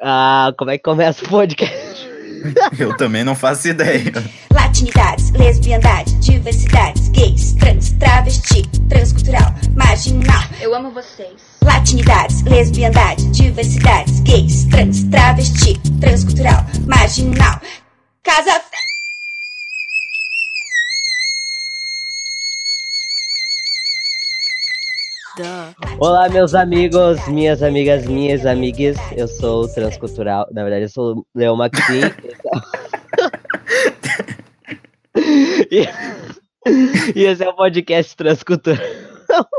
Ah, como é que começa o podcast? Eu também não faço ideia. Latinidades, lesbiandade, diversidades, gays, trans, travesti, transcultural, marginal. Eu amo vocês. Latinidades, lesbiandade, diversidades, gays, trans, travesti, transcultural, marginal. Casa. Olá, meus amigos, minhas amigas, minhas amigas. Eu sou transcultural. Na verdade, eu sou o Leo Maxim. e, e esse é o podcast Transcultural.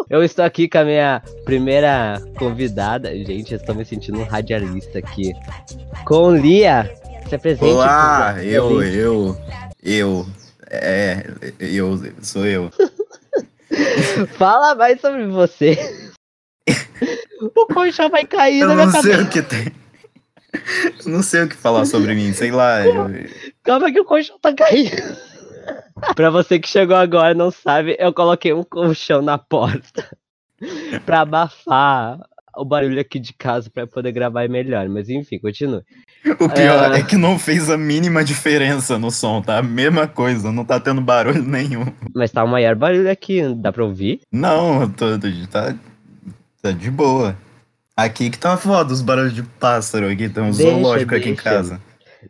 Eu estou aqui com a minha primeira convidada. Gente, eu estou me sentindo um radialista aqui. Com Lia. Se apresente. Olá, eu, eu, eu. É, eu, sou eu. Fala mais sobre você. o colchão vai cair Eu na minha não sei cabeça. o que tem. Eu não sei o que falar sobre mim, sei lá. eu- Calma que o colchão tá caindo. pra você que chegou agora e não sabe, eu coloquei um colchão na porta pra abafar o barulho aqui de casa pra poder gravar melhor. Mas enfim, continue. O pior É. é que não fez a mínima diferença no som, tá? A mesma coisa, não tá tendo barulho nenhum. Mas tá o maior barulho aqui, dá pra ouvir? Não, tô, tá, tá de boa. Aqui que tá foda os barulhos de pássaro aqui, tem um Deixa, zoológico aqui em casa.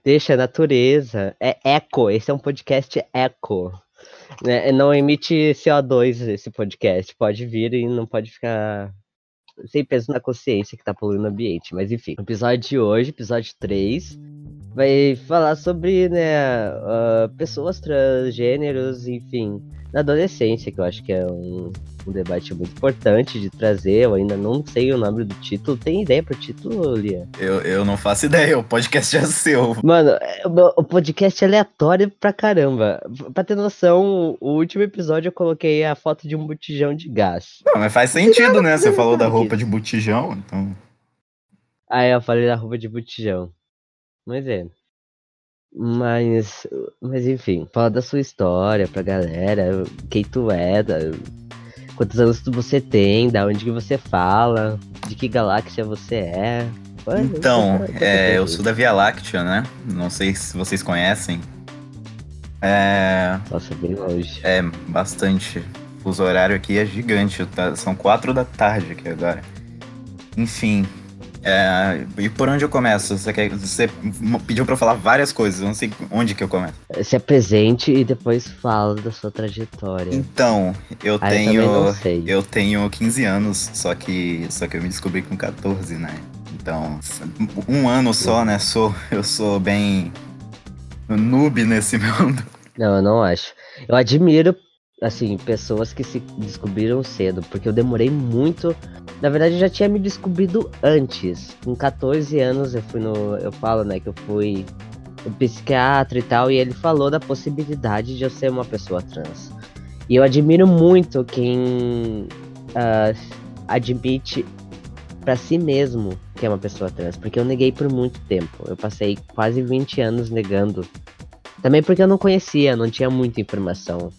Deixa a natureza. É eco, esse é um podcast eco. Né, Não emite CO2 esse podcast. Pode vir e não pode ficar sem peso na consciência que tá poluindo o ambiente. Mas enfim, episódio de hoje, episódio 3, vai falar sobre, né, ah, pessoas transgêneros, enfim, na adolescência, que eu acho que é um, um debate muito importante de trazer. Eu ainda não sei o nome do título. Tem ideia pro título, Lia? Eu, eu não faço ideia, o podcast é seu. Mano, é, o podcast é aleatório pra caramba. Pra ter noção, o último episódio eu coloquei a foto de um botijão de gás. Não, mas faz sentido, né? Você falou da roupa de botijão, então. Aí eu falei da roupa de botijão. Mas é. Mas, mas enfim, fala da sua história pra galera, quem tu é, da- quantos anos tu você tem, da onde que você fala, de que galáxia você é. Então, é, eu sou da Via Láctea, né? Não sei se vocês conhecem. É, Nossa, bem longe. é bastante. O fuso horário aqui é gigante, tá? são quatro da tarde aqui agora. Enfim, é, e por onde eu começo? Você, quer, você pediu pra eu falar várias coisas, eu não sei onde que eu começo. Se apresente e depois fala da sua trajetória. Então, eu Ah, eu tenho. sei. Eu tenho 15 anos, só que, só que eu me descobri com 14, né? Então, um ano só, né? Sou, eu sou bem noob nesse mundo. Não, eu não acho. Eu admiro, assim, pessoas que se descobriram cedo, porque eu demorei muito. Na verdade, eu já tinha me descobrido antes. Com 14 anos, eu fui no. Eu falo, né, que eu fui no psiquiatra e tal, e ele falou da possibilidade de eu ser uma pessoa trans. E eu admiro muito quem ah, admite pra si mesmo que é uma pessoa trans, porque eu neguei por muito tempo. Eu passei quase 20 anos negando também porque eu não conhecia, não tinha muita informação.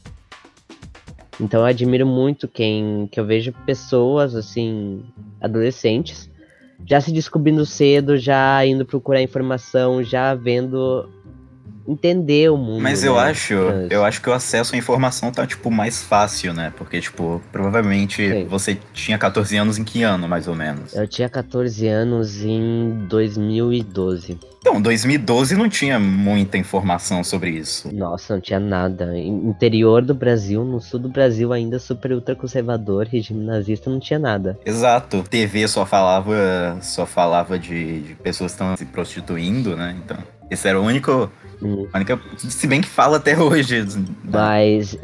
Então eu admiro muito quem que eu vejo pessoas assim, adolescentes, já se descobrindo cedo, já indo procurar informação, já vendo entender o mundo. Mas eu né, acho, trans. eu acho que o acesso à informação tá, tipo, mais fácil, né? Porque, tipo, provavelmente Sim. você tinha 14 anos em que ano, mais ou menos? Eu tinha 14 anos em 2012. Então, 2012 não tinha muita informação sobre isso. Nossa, não tinha nada. Interior do Brasil, no sul do Brasil, ainda super ultra conservador, regime nazista, não tinha nada. Exato. TV só falava, só falava de, de pessoas que estão se prostituindo, né? Então, esse era o único, Hum. se bem que fala até hoje. Mas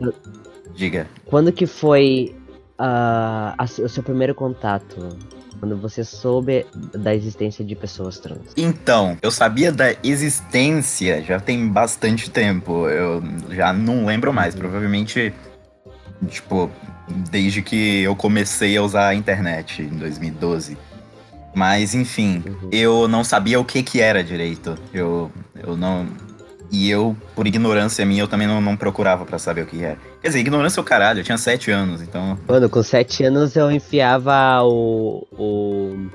Diga. Quando que foi ah, a o seu primeiro contato? Quando você soube da existência de pessoas trans? Então, eu sabia da existência já tem bastante tempo. Eu já não lembro mais. Provavelmente, tipo, desde que eu comecei a usar a internet em 2012. Mas, enfim, Uhum. eu não sabia o que que era direito. Eu, eu não. E eu, por ignorância minha, eu também não, não procurava pra saber o que era. Quer dizer, ignorância é o caralho, eu tinha sete anos, então. Mano, com sete anos eu enfiava o. o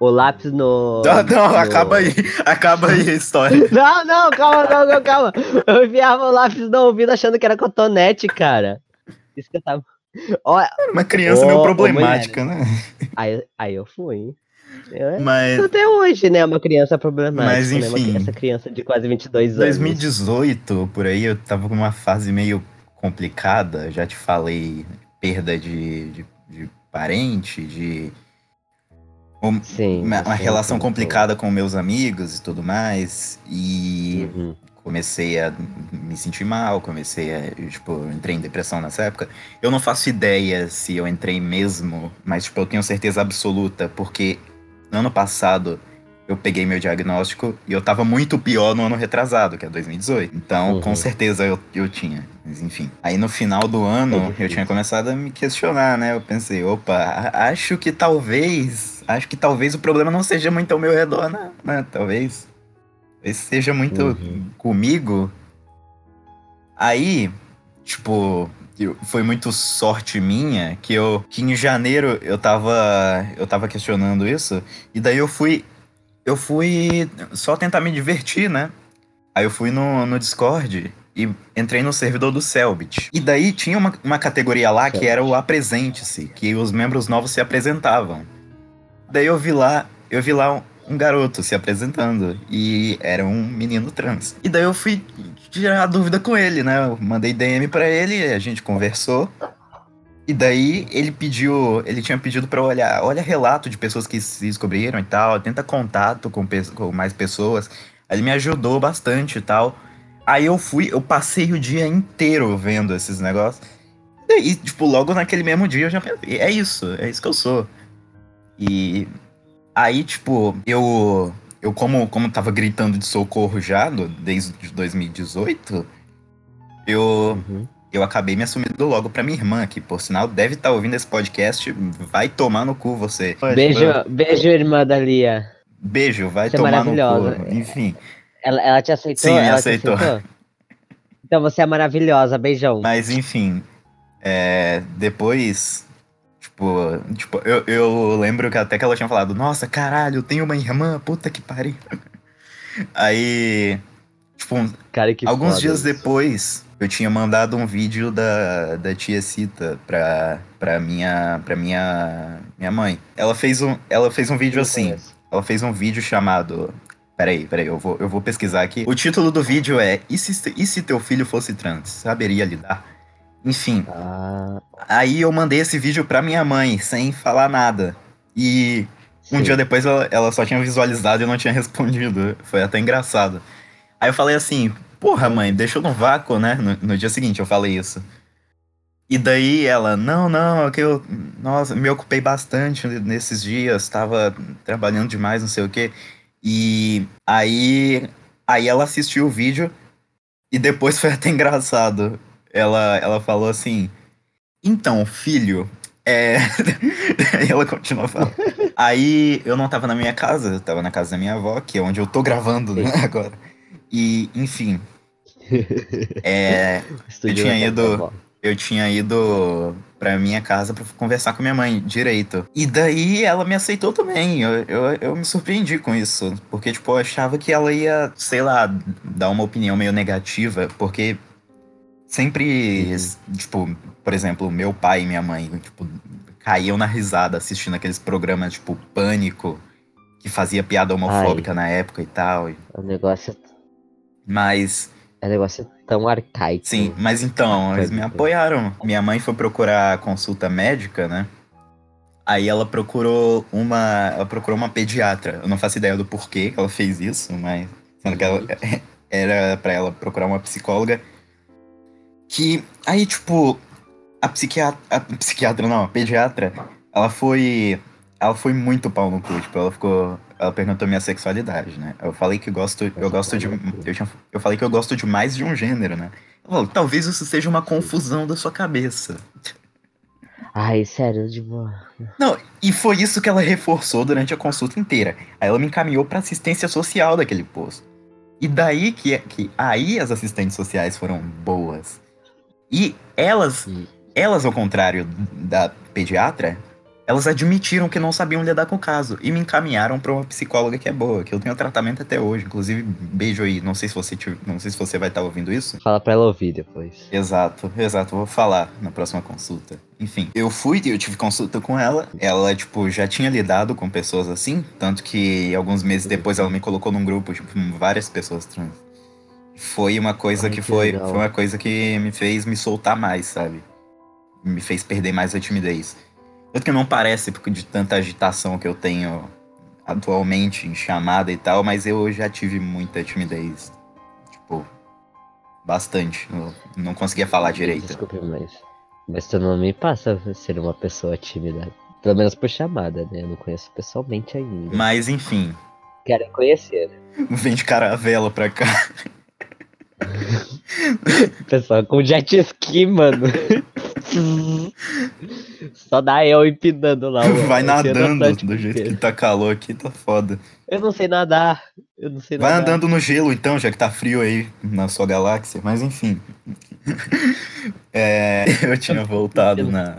o lápis no. Não, não, no- acaba aí. Acaba aí a história. Não, não, calma, calma, calma, calma. Eu enfiava o lápis no ouvido achando que era cotonete, cara. Isso que eu tava. Era uma criança Ô, meio ô, problemática, né? aí, aí eu fui. hein? Eu- Mas Até hoje, né? Uma criança problemática. Mas, né? Enfim. cri- Essa criança de quase 22 anos. 2018, por aí, eu tava com uma fase meio complicada. Já te falei, perda de, de, de parente, de um- Sim. uma, uma você relação contou. complicada com meus amigos e tudo mais. E Uhum. comecei a me sentir mal, comecei a, tipo, entrei em depressão nessa época. Eu não faço ideia se eu entrei mesmo, mas, tipo, eu tenho certeza absoluta, porque no ano passado eu peguei meu diagnóstico e eu tava muito pior no ano retrasado, que é 2018. Então, Uhum. com certeza eu, eu tinha. Mas enfim. Aí no final do ano eu tinha começado a me questionar, né? Eu pensei, opa, acho que talvez. Acho que talvez o problema não seja muito ao meu redor, né? né? Talvez. Talvez seja muito Uhum. comigo. Aí, tipo, eu- foi muito sorte minha que eu que em janeiro eu tava eu tava questionando isso e daí eu fui eu fui só tentar me divertir, né? Aí eu fui no, no Discord e entrei no servidor do Selbit. E daí tinha uma, uma categoria lá que era o Apresente-se, que os membros novos se apresentavam. Daí eu vi lá, eu vi lá um, um garoto se apresentando e era um menino trans. E daí eu fui tirar dúvida com ele, né? Eu mandei DM pra ele, a gente conversou. E daí ele pediu, ele tinha pedido eu olhar, olha relato de pessoas que se descobriram e tal, tenta contato com, com mais pessoas. Ele me ajudou bastante e tal. Aí eu fui, eu passei o dia inteiro vendo esses negócios. E, tipo, logo naquele mesmo dia eu já pensei, é isso, é isso que eu sou. E aí, tipo, eu. Eu, como, como tava gritando de socorro já do- desde 2018, eu, Uhum. eu acabei me assumindo logo pra minha irmã, que por sinal deve estar ouvindo esse podcast. Vai tomar no cu você. Beijo, beijo, irmã da Lia. Beijo, vai Você é tomar no maravilhosa. cu. Enfim. Ela, ela te aceitou? Sim, ela aceitou. Aceitou? Então você é maravilhosa, beijão. Mas enfim, é, depois, tipo, tipo eu, eu lembro que até que ela tinha falado, nossa, caralho, eu tenho uma irmã, puta que pariu. Aí, tipo, Cara, que alguns dias isso. depois, eu tinha mandado um vídeo da, da tia Cita pra, pra, minha, pra minha, minha mãe. Ela fez um, ela fez um vídeo Não assim, conheço. ela fez um vídeo chamado. Peraí, peraí, eu vou, eu vou pesquisar aqui. O título do vídeo é E se, e se teu filho fosse trans? Saberia lidar? Enfim, Ah, aí eu mandei esse vídeo pra minha mãe, sem falar nada. E um sim. dia depois ela, ela só tinha visualizado e não tinha respondido. Foi até engraçado. Aí eu falei assim, porra, mãe, deixa eu no vácuo, né? No, no dia seguinte eu falei isso. E daí ela, não, não, é que eu, nossa, me ocupei bastante nesses dias, tava trabalhando demais, não sei o quê. E aí, aí ela assistiu o vídeo e depois foi até engraçado. Ela, ela falou assim, então, filho, é... e ela continuou falando. Aí eu não tava na minha casa, eu tava na casa da minha avó, que é onde eu tô gravando né, agora. E, enfim, é, Estúdio tinha ido- eu tinha ido pra minha casa pra conversar com minha mãe direito. E daí ela me aceitou também. Eu, eu, eu me surpreendi com isso. Porque, tipo, eu achava que ela ia, sei lá, dar uma opinião meio negativa. Porque sempre, tipo, por exemplo, meu pai e minha mãe, tipo, caíam na risada assistindo aqueles programas, tipo, Pânico, que fazia piada homofóbica na época e tal. O negócio, Mas o negócio é tão arcaico. Sim, mas então, eles me apoiaram. Minha mãe foi procurar consulta médica, né? Aí ela procurou uma. Ela procurou uma pediatra. Eu não faço ideia do porquê que ela fez isso, mas. Sendo que ela, era pra ela procurar uma psicóloga. Que. Aí, tipo, a psiquiatra. A psiquiatra, não, a pediatra, ela foi. Ela foi muito pau no cu, tipo, ela ficou. Ela perguntou minha sexualidade, né? Eu falei que gosto. Eu gosto de. Eu, tinha, eu falei que eu gosto de mais de um gênero, né? Ela falou, talvez isso seja uma confusão da sua cabeça. Ai, sério, de boa. Não, e foi isso que ela reforçou durante a consulta inteira. Aí ela me encaminhou pra assistência social daquele posto. E daí que, que aí as assistentes sociais foram boas. E elas, Hum. elas ao contrário da pediatra, elas admitiram que não sabiam lidar com o caso e me encaminharam para uma psicóloga que é boa, que eu tenho tratamento até hoje. Inclusive, beijo aí. Não sei se você, te- não sei se você vai estar ouvindo isso. Fala pra ela ouvir depois. Exato, exato. Vou falar na próxima consulta. Enfim, eu fui, eu tive consulta com ela. Ela, tipo, já tinha lidado com pessoas assim. Tanto que alguns meses depois ela me colocou num grupo, tipo, com várias pessoas trans. Foi uma coisa Ai, que que foi, legal. foi uma coisa que me fez me soltar mais, sabe? Me fez perder mais a timidez. Tanto que não parece porque de tanta agitação que eu tenho atualmente em chamada e tal, mas eu já tive muita timidez. Tipo, bastante. Eu não conseguia falar direito. Desculpe, mas. Mas tu não me passa a ser uma pessoa tímida. Pelo menos por chamada, né? Eu não conheço pessoalmente ainda. Mas enfim, Quero conhecer. vem de caravela pra cá. Pessoal com jet ski, mano. Só dá eu empinando lá. o- Vai nadando do jeito que tá calor aqui, tá foda. Eu não sei nadar. Eu não sei Vai nadar. andando no gelo então, já que tá frio aí na sua galáxia, mas enfim. É, eu tinha voltado na,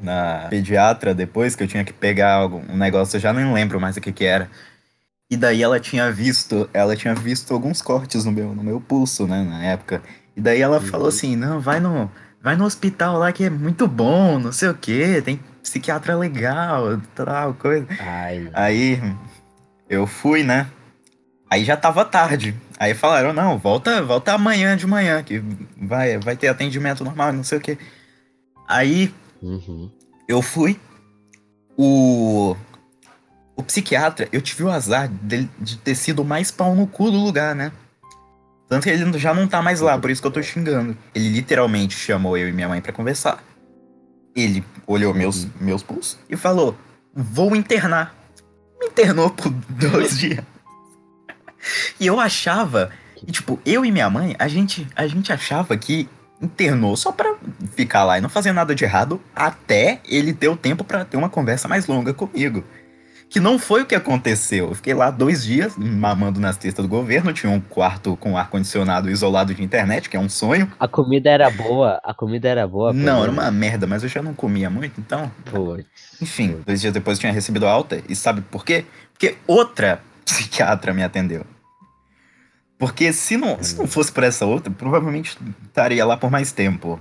na pediatra depois que eu tinha que pegar algum, um negócio, eu já nem lembro mais o que que era. E daí ela tinha visto, ela tinha visto alguns cortes no meu, no meu pulso, né, na época. E daí ela Uhum. falou assim, não, vai no, vai no hospital lá que é muito bom, não sei o quê, tem psiquiatra legal, tal, coisa. Ai, Aí eu fui, né? Aí já tava tarde. Aí falaram, não, volta, volta amanhã de manhã, que vai, vai ter atendimento normal, não sei o quê. Aí uhum. eu fui. O. O psiquiatra, eu tive o azar dele- de ter sido mais pau no cu do lugar, né? Tanto que ele já não tá mais lá, por isso que eu tô xingando. Ele literalmente chamou eu e minha mãe pra conversar. Ele olhou meus, meus pulsos e falou: Vou internar. Me internou por dois dias. E eu achava. E, tipo, eu e minha mãe, a gente, a gente achava que internou só pra ficar lá e não fazer nada de errado até ele ter o tempo pra ter uma conversa mais longa comigo. Que não foi o que aconteceu. Eu fiquei lá dois dias mamando nas testas do governo. Tinha um quarto com ar-condicionado isolado de internet, que é um sonho. A comida era boa. A comida era boa. não, era menos. uma merda, mas eu já não comia muito, então. Putz. Enfim, dois dias depois eu tinha recebido alta. E sabe por quê? Porque outra psiquiatra me atendeu. Porque se não, se não fosse por essa outra, provavelmente estaria lá por mais tempo.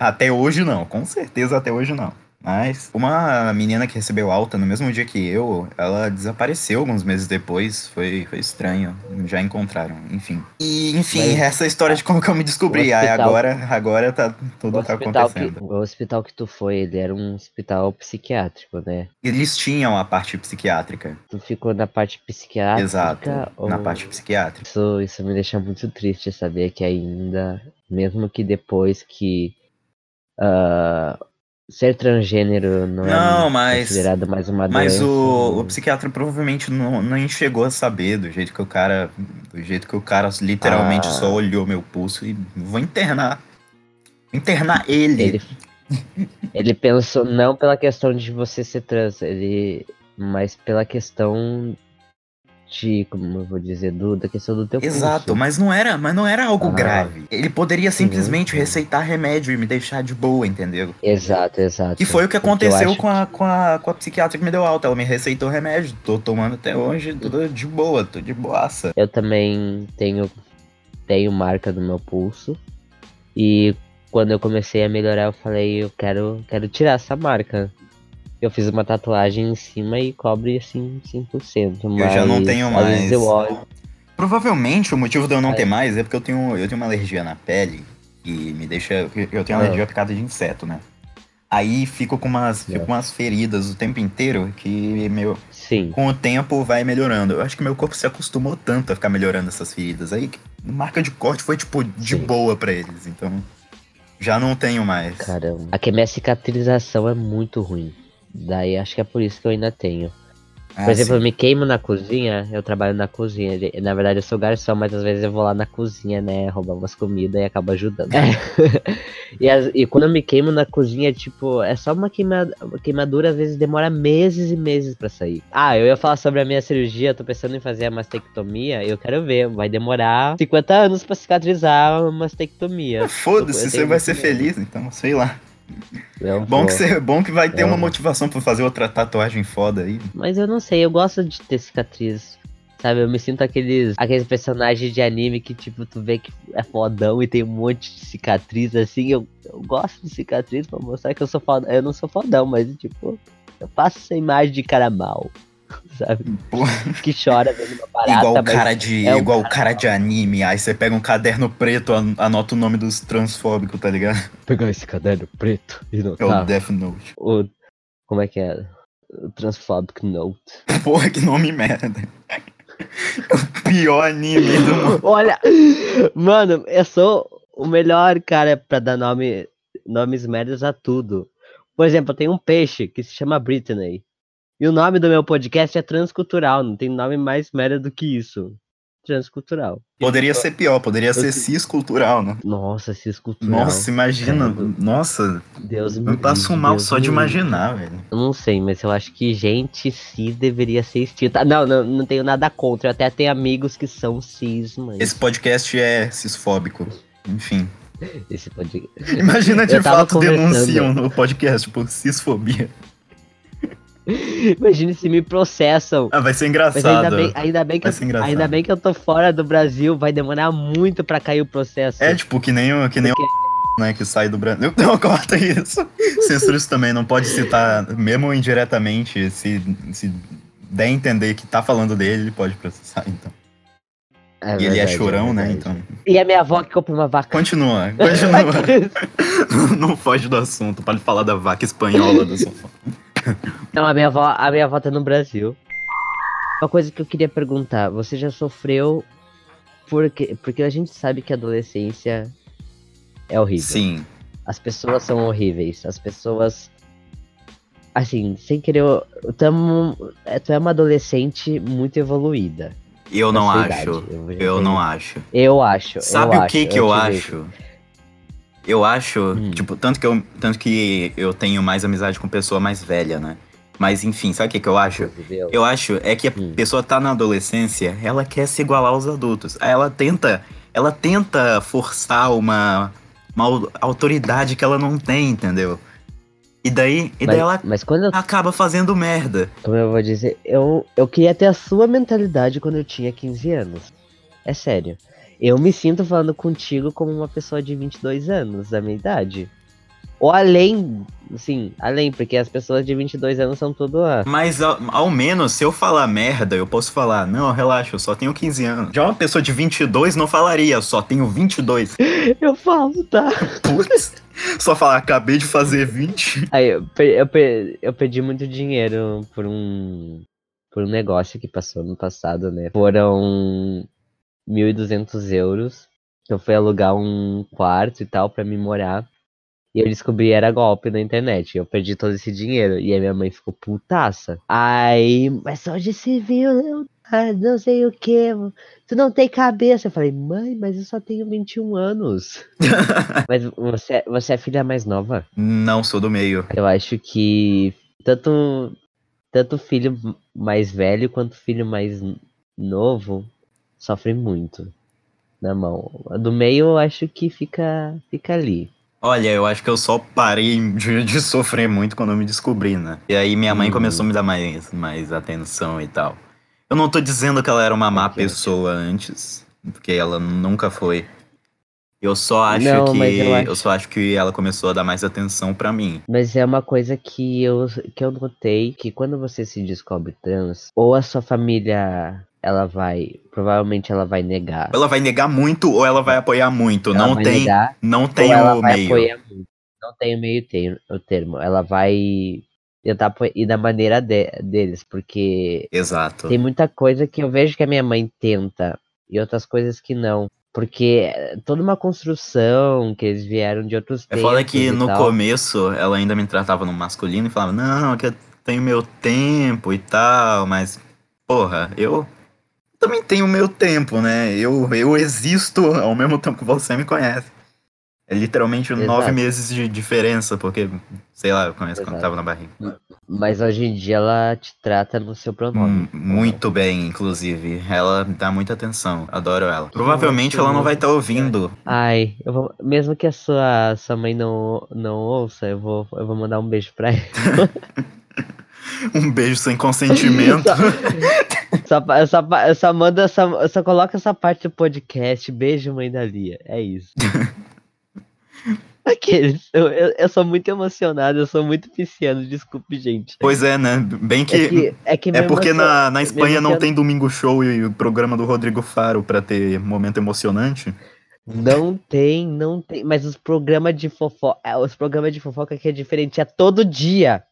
Até hoje não, com certeza até hoje não. Mas uma menina que recebeu alta no mesmo dia que eu, ela desapareceu alguns meses depois. Foi, foi estranho. Já encontraram, enfim. E, enfim, Mas- essa história de como que eu me descobri. O Aí hospital- agora, agora tá, tudo O tá hospital, que, acontecendo. o hospital que tu foi, ele era um hospital psiquiátrico, né? Eles tinham a parte psiquiátrica. Tu ficou na parte psiquiátrica. Exato, ou- na parte psiquiátrica. Isso, isso me deixa muito triste saber que ainda, mesmo que depois que ah, ser transgênero não, Não, é mas- considerado mais uma Mas doença. o, o psiquiatra provavelmente não, nem chegou a saber do jeito que o cara. Do jeito que o cara literalmente Ah. só olhou meu pulso e vou internar. Vou internar ele. Ele, ele pensou não pela questão de você ser trans, ele, mas pela questão como eu vou dizer, do, da questão do teu Exato, pulso. mas não era, mas não era algo Ah. grave. Ele poderia simplesmente receitar remédio e me deixar de boa, entendeu? Exato, exato. Que foi o que aconteceu com a, com, a, com a psiquiatra que me deu alta. Ela me receitou remédio, tô tomando até hoje, tudo de boa, tô de boaça. Eu também tenho, tenho marca no meu pulso. E quando eu comecei a melhorar, eu falei, eu quero, quero tirar essa marca. Eu fiz uma tatuagem em cima e cobre assim 100%. Mas já não tenho mais. eu olho. Provavelmente o motivo de eu não Aí. ter mais é porque eu tenho, eu tenho uma alergia na pele e me deixa. Eu tenho Ah. alergia à picada de inseto, né? Aí fico com umas, fico É. com umas feridas o tempo inteiro que meu, Sim. com o tempo vai melhorando. Eu acho que meu corpo se acostumou tanto a ficar melhorando essas feridas. Aí marca de corte foi tipo de Sim. boa pra eles. Então já não tenho mais. Caramba. Aqui a minha cicatrização é muito ruim. Daí acho que é por isso que eu ainda tenho. Ah, Por exemplo, sim. eu me queimo na cozinha, eu trabalho na cozinha. Na verdade, eu sou garçom, mas às vezes eu vou lá na cozinha, né? Roubar umas comidas e acabo ajudando. e, as- e quando eu me queimo na cozinha, tipo, é só uma queima- uma queimadura, às vezes demora meses e meses pra sair. Ah, eu ia falar sobre a minha cirurgia, eu tô pensando em fazer a mastectomia, eu quero ver, vai demorar 50 anos pra cicatrizar a mastectomia. Foda-se, Eu você vai ser feliz, então, sei lá. Eu Bom vou. que, você, bom que vai ter Eu uma motivação pra fazer outra tatuagem foda aí. Mas eu não sei, eu gosto de ter cicatriz. Sabe, eu me sinto aqueles, aqueles personagens de anime que, tipo, tu vê que é fodão e tem um monte de cicatriz, assim. Eu, eu gosto de cicatriz pra mostrar que eu sou fodão. Eu não sou fodão, mas, tipo, eu passo essa imagem de cara mal. Sabe? Que chora vendo uma barata. igual o cara de. é um igual o cara de anime. Aí você pega um caderno preto, an- anota o nome dos transfóbicos, tá ligado? Pegar esse caderno preto e É notar o Death Note. o... Como é que é? O Transphobic Note. Porra, que nome merda. o pior anime do mundo. Olha, mano, eu sou o melhor cara pra dar nome, nomes merdas a tudo. Por exemplo, tem um peixe que se chama Britney. E o nome do meu podcast é Transcultural, não tem nome mais merda do que isso. Transcultural. Poderia ser pior, poderia ser sei. ciscultural, né? Nossa, ciscultural. Nossa, imagina. Credo. Nossa, Deus me eu passo livre, mal Deus só me de imaginar, velho. Eu não sei, mas eu acho que gente cis deveria ser extinta. Não, não, não tenho nada contra. Eu até tenho amigos que são cis, mas Esse podcast é cisfóbico. Enfim. esse pode. Imagina de Eu fato denunciam no podcast por cisfobia. Imagine se me processam. Ah, vai ser Mas engraçado. ainda bem, ainda, bem que eu, ainda bem que eu tô fora do Brasil, vai demorar muito pra cair o processo. É tipo que nem o que nem o né, que sai do Brasil. Não, corta isso. Censura isso também, não pode citar, mesmo indiretamente, se, se der a entender que tá falando dele, ele pode processar, então. É e ele é verdade, chorão, né, verdade. então. E a minha avó que compra uma vaca. Continua, continua. não foge do assunto, pode falar da vaca espanhola do sofá. Não, a minha avó, a minha avó tá no Brasil. Uma coisa que eu queria perguntar, você já sofreu porque porque a gente sabe que a adolescência é horrível. Sim, As pessoas são horríveis. As pessoas. Assim, sem querer. eu- Tu é, é- tu é uma adolescente muito evoluída. eu não acho. idade. Eu, Eu não acho. Eu acho. Sabe eu o que acho, que eu, acho? vejo. Eu acho, Hum. tipo, tanto que eu, tanto que eu tenho mais amizade com pessoa mais velha, né? Mas enfim, sabe o que que eu acho? Eu acho é que a Hum. pessoa tá na adolescência, ela quer se igualar aos adultos. Aí ela tenta, ela tenta forçar uma, uma au- autoridade que ela não tem, entendeu? E daí, e daí mas, ela mas quando eu, acaba fazendo merda. como eu vou dizer, eu, eu queria ter a sua mentalidade quando eu tinha 15 anos. É sério. Eu me sinto falando contigo como uma pessoa de 22 anos, da minha idade. Ou além, assim, além, porque as pessoas de 22 anos são tudo ah, Mas ao, ao menos, se eu falar merda, eu posso falar, não, relaxa, eu só tenho 15 anos. Já uma pessoa de 22 não falaria, eu só tenho 22. Eu falo, tá? Putz, só falar, acabei de fazer 20. Aí, eu, eu, eu perdi muito dinheiro por um por um negócio que passou no passado, né? Foram 1.200 euros. Eu fui alugar um quarto e tal pra me morar. E eu descobri era golpe na internet. Eu perdi todo esse dinheiro. E a minha mãe ficou putaça. Aí, mas onde se viu, Leonardo? Não sei o que. Tu não tem cabeça. Eu falei, mãe, mas eu só tenho 21 anos. mas você, você é filha mais nova? Não, sou do meio. Eu acho que tanto tanto filho mais velho quanto filho mais novo sofre muito na mão. A do meio eu acho que fica fica ali. Olha, eu acho que eu só parei de, de sofrer muito quando eu me descobri, né? E aí minha mãe começou a me dar mais, mais atenção e tal. Eu não tô dizendo que ela era uma má Ok. pessoa antes, porque ela nunca foi. Eu só acho Não, que eu eu, acho- só acho que ela começou a dar mais atenção pra mim. Mas é uma coisa que eu que eu notei que quando você se descobre trans, ou a sua família ela vai, provavelmente ela vai negar. Ela vai negar muito ou ela vai apoiar muito. Ela não tem, negar, não tem ela o vai meio. apoiar muito. Não tem o meio termo, o termo. Ela vai tentar ir da maneira de- deles, porque Exato. Tem muita coisa que eu vejo que a minha mãe tenta e outras coisas que não. Porque é toda uma construção que eles vieram de outros É tempos. foda que no tal. começo ela ainda me tratava no masculino e falava, não, que eu tenho meu tempo e tal, mas, porra, eu também tenho meu tempo, né? Eu, eu existo ao mesmo tempo que você me conhece. É literalmente Exato. nove meses de diferença, porque, sei lá, eu conheço quando Exato. tava na barriga. Mas hoje em dia ela te trata no seu pronome. Hum, Muito bem, inclusive. Ela dá muita atenção. Adoro ela. Provavelmente ela não vai estar ouvindo. Ai, eu vou, mesmo que a sua, sua mãe não, não ouça, eu vou, eu vou mandar um beijo pra ela. Um beijo sem consentimento. Só, só, pa- só manda, só, só coloca essa parte do podcast. Beijo, mãe da Lia. É isso. Aqueles. Eu, eu, eu sou muito emocionado, eu sou muito pisciano, desculpe, gente. pois é, né? Bem É que. que, é que É porque emociona- na, na Espanha não emociona- tem domingo show e o programa do Rodrigo Faro pra ter momento emocionante. Não tem, não tem. Mas os programas de fofoca. Os programas de fofoca aqui é diferente, é todo dia.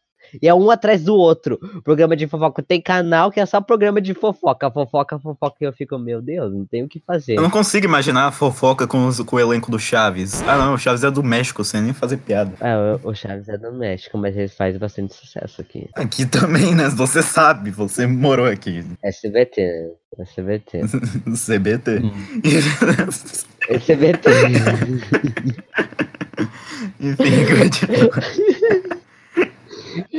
E é um atrás do outro. Programa de fofoca. Tem canal que é só programa de fofoca. Fofoca, fofoca. E eu fico, meu Deus, não tem o que fazer. Eu não consigo imaginar a fofoca com, os- com o elenco do Chaves. Ah, não, o Chaves é do México, sem nem fazer piada. Ah, o o Chaves é do México, mas ele faz bastante sucesso aqui. Aqui também, né? Você sabe, você morou aqui. SBT, né? SBT. CBT. Hum. SBT. Enfim, continua.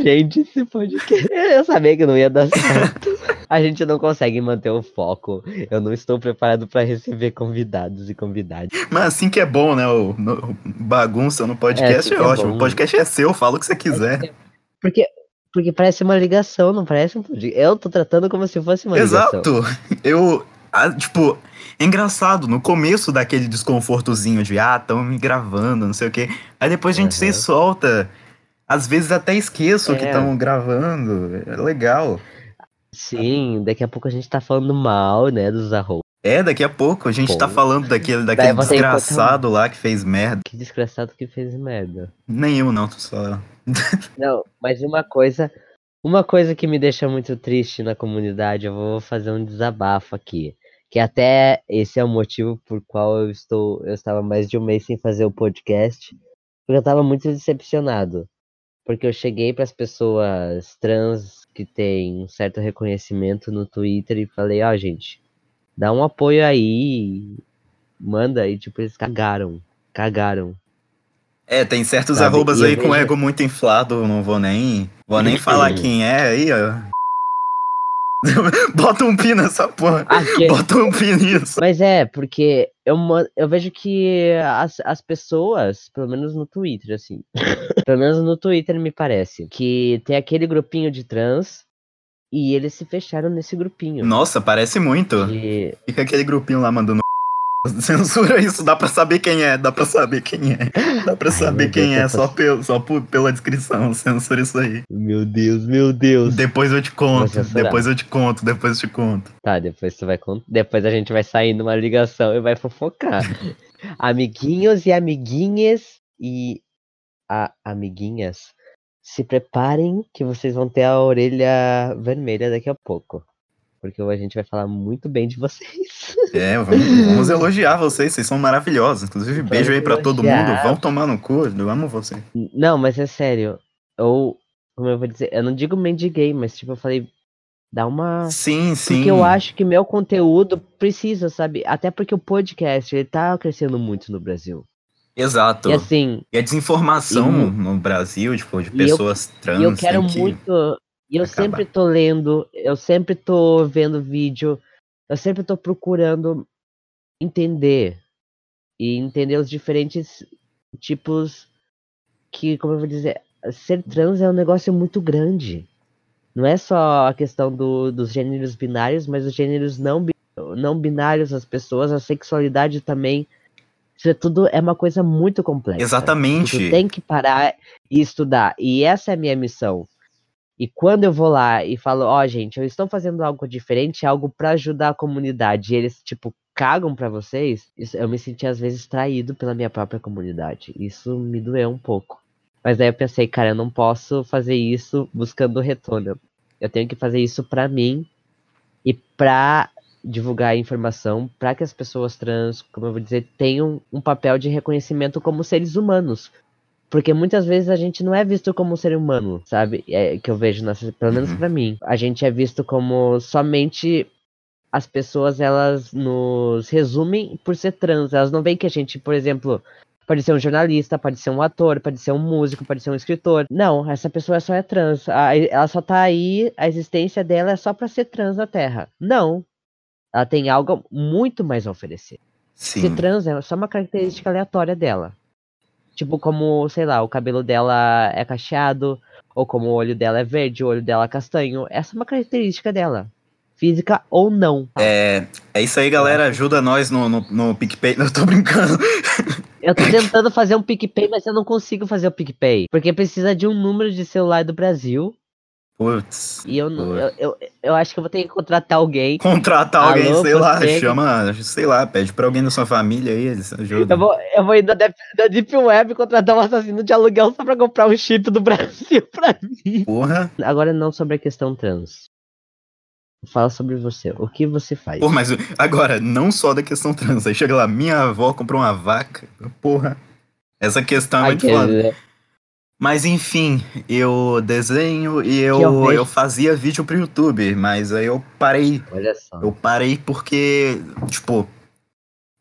Gente, esse podcast. Eu sabia que não ia dar certo. A gente não consegue manter o foco. Eu não estou preparado para receber convidados e convidadas. Mas assim que é bom, né? O, no- bagunça no É, podcast assim é, que é ótimo. bom. O podcast é seu, fala o que você quiser. Porque, porque parece uma ligação, não parece um podcast. Eu tô tratando como se fosse uma ligação. Exato. Eu, ah, tipo, é engraçado, no começo daquele desconfortozinho de, ah, tão me gravando, não sei o quê. Aí depois a gente se Aham. solta. Às vezes até esqueço que É. estão gravando. É legal. Sim, daqui a pouco a gente tá falando mal, né, dos arroz. É, daqui a pouco a gente Pô. tá falando daquele, daquele você encontra- desgraçado lá que fez merda. Que desgraçado que fez merda. Nenhum, não, tô só. Não, mas uma coisa, uma coisa que me deixa muito triste na comunidade, eu vou fazer um desabafo aqui, que até esse é o motivo por qual eu estou, eu estava mais de um mês sem fazer o podcast, porque eu estava muito decepcionado, porque eu cheguei para as pessoas trans que têm um certo reconhecimento no Twitter e falei, ó, gente, dá um apoio aí, manda aí, tipo, eles cagaram, cagaram. É, tem certos Sabe, arrobas e aí com vejo- ego muito inflado, não vou nem. Vou nem falar quem é aí, ó. Bota um pi nessa porra. Aqui, Bota um pi nisso. Mas é, porque eu, ma- eu vejo que as, as pessoas, pelo menos no Twitter, assim, pelo menos no Twitter me parece, que tem aquele grupinho de trans e eles se fecharam nesse grupinho. Nossa, parece muito. De- Fica aquele grupinho lá mandando. Censura isso, dá pra saber quem é, dá pra saber quem é. Dá pra Ai, saber meu quem Deus, é tá só, pelo, só por- pela descrição. Censura isso aí. Meu Deus, meu Deus. Depois eu te conto, depois eu te conto, depois eu te conto. Tá, depois tu vai con- Depois a gente vai sair numa ligação e vai fofocar. Amiguinhos e amiguinhas e a, amiguinhas, se preparem que vocês vão ter a orelha vermelha daqui a pouco. Porque a gente vai falar muito bem de vocês. É, vamos, vamos elogiar vocês, vocês são maravilhosos. Inclusive, beijo aí pra todo mundo. Vão tomar no cu, eu amo você. Não, mas é sério. Ou, como eu vou dizer, eu não digo mendiguei, mas tipo, eu falei, dá uma Sim, sim. Porque eu acho que meu conteúdo precisa, sabe? Até porque o podcast, ele tá crescendo muito no Brasil. Exato. E assim, E a desinformação E- no Brasil, tipo, de E eu- pessoas trans. e eu quero que- muito. E eu sempre tô lendo, eu sempre tô vendo vídeo, eu sempre tô procurando entender. E entender os diferentes tipos que, como eu vou dizer, ser trans é um negócio muito grande. Não é só a questão do- dos gêneros binários, mas os gêneros não, não binários, as pessoas, a sexualidade também. Isso é tudo é uma coisa muito complexa. Exatamente. Tu tem que parar e estudar. E essa é a minha missão. E quando eu vou lá e falo, ó, gente, eu estou fazendo algo diferente, algo pra ajudar a comunidade, e eles, tipo, cagam pra vocês, isso- eu me senti às vezes traído pela minha própria comunidade. Isso me doeu um pouco. Mas daí eu pensei, cara, eu não posso fazer isso buscando retorno. Eu tenho que fazer isso pra mim e pra divulgar a informação para que as pessoas trans, como eu vou dizer, tenham um papel de reconhecimento como seres humanos. Porque muitas vezes a gente não é visto como um ser humano, sabe? É que eu vejo, pelo menos Uhum. pra mim. A gente é visto como somente as pessoas, elas nos resumem por ser trans. Elas não veem que a gente, por exemplo, Pode ser um jornalista, pode ser um ator, pode ser um músico, pode ser um escritor. Não, essa pessoa só é trans. Ela só tá aí, a existência dela é só pra ser trans na Terra. Não. Ela tem algo muito mais a oferecer. Ser Sim. trans é só uma característica aleatória dela. Tipo, como, sei lá, o cabelo dela é cacheado, ou como o olho dela é verde, o olho dela é castanho. Essa é uma característica dela. Física ou não. É, é isso aí, galera. Ajuda nós no, no, no PicPay. Eu tô brincando. Eu tô tentando fazer um PicPay, mas eu não consigo fazer o PicPay. Porque precisa de um número de celular do Brasil. Putz. E eu, eu, eu, eu acho que eu vou ter que contratar alguém. Contratar alguém, Alô, sei lá, você? chama, sei lá, pede pra alguém da sua família aí, eles ajudam. Eu vou, eu vou ir na Deep, Deep Web contratar um assassino de aluguel só pra comprar um chip do Brasil pra mim. Porra. Agora não sobre a questão trans. Fala sobre você. O que você faz? Pô, mas agora, não só da questão trans. Aí chega lá, minha avó comprou uma vaca. Porra. Essa questão é muito que- foda. Mas enfim, eu desenho e eu eu fazia vídeo pro YouTube, mas aí eu parei. Olha só. Eu parei porque, tipo,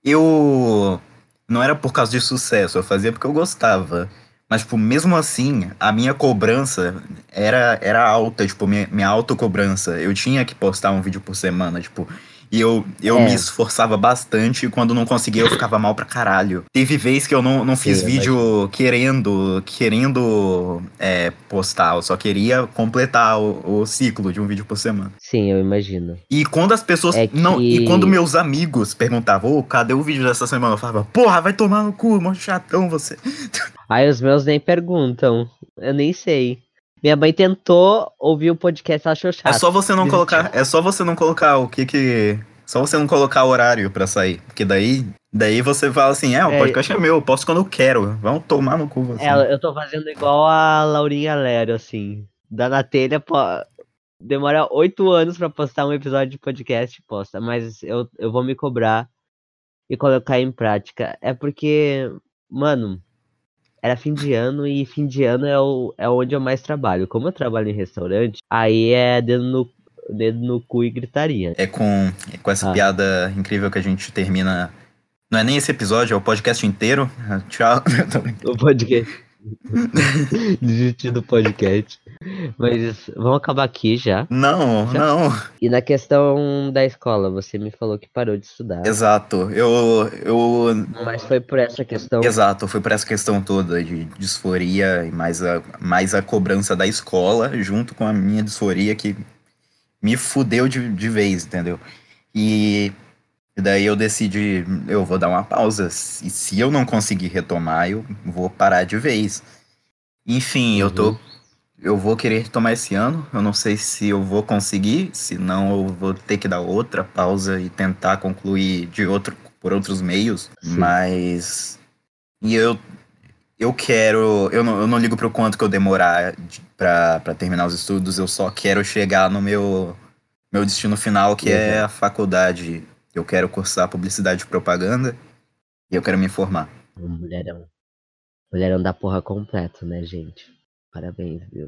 eu. Não era por causa de sucesso, eu fazia porque eu gostava. Mas, tipo, mesmo assim, a minha cobrança era, era alta, tipo, minha, minha autocobrança. Eu tinha que postar um vídeo por semana, tipo. E eu, eu É. me esforçava bastante e quando não conseguia eu ficava mal pra caralho. Teve vez que eu não, não fiz Sim, eu vídeo querendo, querendo é, postar, eu só queria completar o, o ciclo de um vídeo por semana. Sim, eu imagino. E quando as pessoas. É Não, e que- quando meus amigos perguntavam, ô, cadê o vídeo dessa semana? Eu falava, porra, vai tomar no cu, mó chatão você. Aí os meus nem perguntam. Eu nem sei. Minha mãe tentou ouvir o podcast, ela achou chato. É só você não colocar. É só você não colocar o que que. Só você não colocar o horário pra sair. Porque daí. Daí você fala assim, é, o É. podcast é meu, eu posto quando eu quero. Vão tomar no cu você. É, eu tô fazendo igual a Laurinha Lero, assim. Da na telha, pô, demora oito anos pra postar um episódio de podcast, posta. Mas eu, eu vou me cobrar e colocar em prática. É porque, mano, era fim de ano e fim de ano é, o, é onde eu mais trabalho. Como eu trabalho em restaurante, aí é dedo no, dedo no cu e gritaria. É com, é com essa Ah. piada incrível que a gente termina. Não é nem esse episódio, é o podcast inteiro. Tchau. O podcast. Desistir do podcast. Mas vamos acabar aqui já. não, Já? não. E na questão da escola, você me falou que parou de estudar. Exato. Eu, eu Mas foi por essa questão. Exato, foi por essa questão toda de disforia e mais a, mais a cobrança da escola, junto com a minha disforia que me fudeu de, de vez, entendeu? E, e daí eu decidi, eu vou dar uma pausa. E se eu não conseguir retomar, eu vou parar de vez. Enfim, eu tô. Uhum. Eu vou querer retomar esse ano. Eu não sei se eu vou conseguir, senão eu vou ter que dar outra pausa e tentar concluir de outro, por outros meios. Sim. Mas. E eu. Eu quero. Eu não, eu não ligo pro quanto que eu demorar de- pra, pra terminar os estudos. Eu só quero chegar no meu, meu destino final, que é Uhum. a faculdade. Eu quero cursar publicidade e propaganda. E eu quero me formar. Um mulherão. Mulherão da porra completo, né, gente? Parabéns, viu?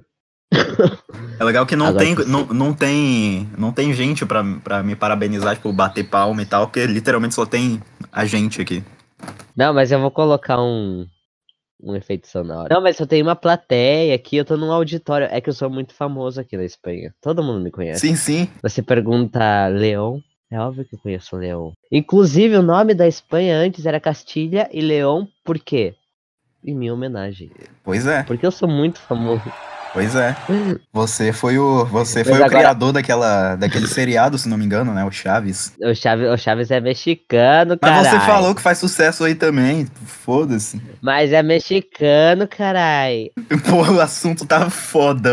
É legal que não Agora tem, que não, não tem não tem gente pra, pra me parabenizar, tipo, bater palma e tal, porque literalmente só tem a gente aqui. Não, mas eu vou colocar um. Um efeito sonoro. Não, mas eu tenho uma plateia aqui, eu tô num auditório. É que eu sou muito famoso aqui na Espanha. Todo mundo me conhece. Sim, sim. Você pergunta Leão. É óbvio que eu conheço o Leão. Inclusive, o nome da Espanha antes era Castilha e Leão, por quê? Em minha homenagem. Pois é, Porque eu sou muito famoso. pois é. Você foi o, você Mas foi o agora- criador daquela, daquele seriado, se não me engano, né? O Chaves. O Chaves, o Chaves é mexicano, Mas caralho. você falou que faz sucesso aí também. Foda-se. Mas é mexicano, carai. Pô, o assunto tá foda.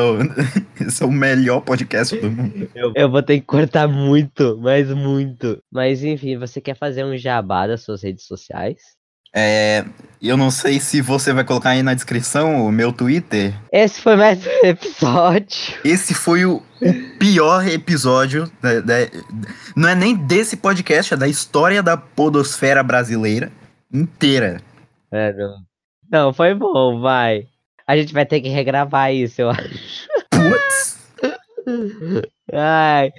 Esse é o melhor podcast do mundo. Eu, eu vou ter que cortar muito, mas muito. Mas enfim, você quer fazer um jabá das suas redes sociais? É, eu não sei se você vai colocar aí na descrição o meu Twitter. Esse foi mais um episódio. Esse foi o, o pior episódio. da- da- não é nem desse podcast, é da história da podosfera brasileira inteira. É, não. não, foi bom, vai. A gente vai ter que regravar isso, eu acho. Putz! Ai,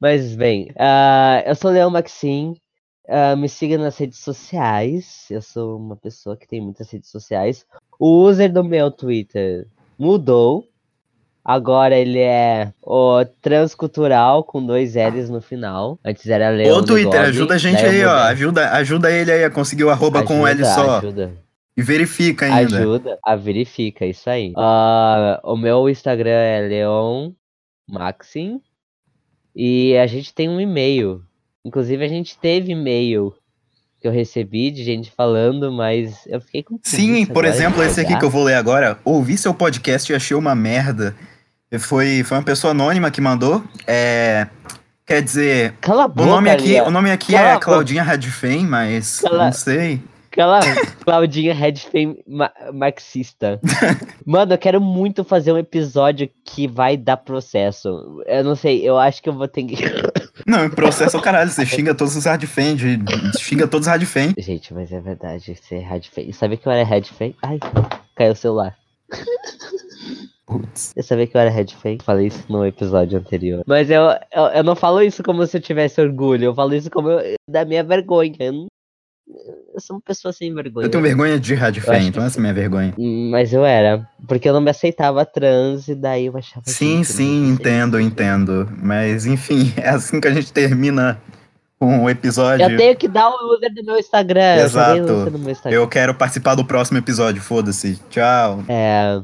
mas bem, ah, eu sou o Leão Maxim. Ah, me siga nas redes sociais. Eu sou uma pessoa que tem muitas redes sociais. O user do meu Twitter mudou. Agora ele é o transcultural com dois L's no final. Antes era Leão Ô, Twitter, ajuda a gente aí, ó. Ajuda, ajuda ele aí a conseguir o arroba com um L Ajuda, só. Ajuda, E verifica ainda. ajuda. A verifica, isso aí. Ah, o meu Instagram é Leon Maxim. E a gente tem um e-mail. Inclusive, a gente teve e-mail que eu recebi de gente falando, mas eu fiquei com Sim, por exemplo, esse aqui que eu vou ler agora. Ouvi seu podcast e achei uma merda. Foi, foi uma pessoa anônima que mandou. É, quer dizer, Cala a o boca, nome aqui, o nome aqui Cala é. Claudinha Radfem, mas Cala- não sei. Aquela Claudinha Redfame ma marxista. Mano, eu quero muito fazer um episódio que vai dar processo. Eu não sei, eu acho que eu vou ter que. Não, processo é o caralho. Você xinga todos os de- xinga todos os Radfem. Gente, mas é verdade, ser Redfame. Sabia que eu era Redfame? Ai, caiu o celular. Putz. Eu sabia que eu era Redfame. Falei isso no episódio anterior. Mas eu, eu, eu não falo isso como se eu tivesse orgulho. Eu falo isso como eu- da minha vergonha. Eu, não- eu sou uma pessoa sem vergonha. Eu tenho vergonha de Eu acho então que- essa é a minha vergonha. Hum, Mas eu era. Porque eu não me aceitava trans e daí eu achava. Sim, eu sim, entendo, entendo. Mas enfim, é assim que a gente termina o episódio. Eu tenho que dar o user do meu Instagram. Eu Exato. do meu Instagram. Eu quero participar do próximo episódio, foda-se. Tchau. É.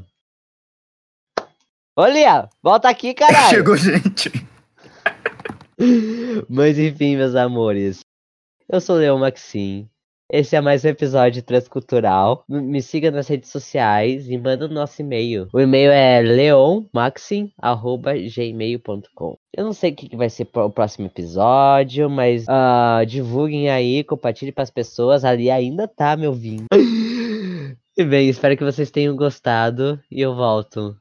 Ô, Lia, volta aqui, caralho. Chegou gente. Mas enfim, meus amores. Eu sou o Leon Maxim. Esse é mais um episódio transcultural. Me siga nas redes sociais e manda o nosso e-mail. O e-mail é leonmaxim.gmail.com Eu não sei o que, vai ser o próximo episódio, mas ah, divulguem aí, compartilhem para as pessoas. Ali ainda tá me ouvindo. E bem, espero que vocês tenham gostado e eu volto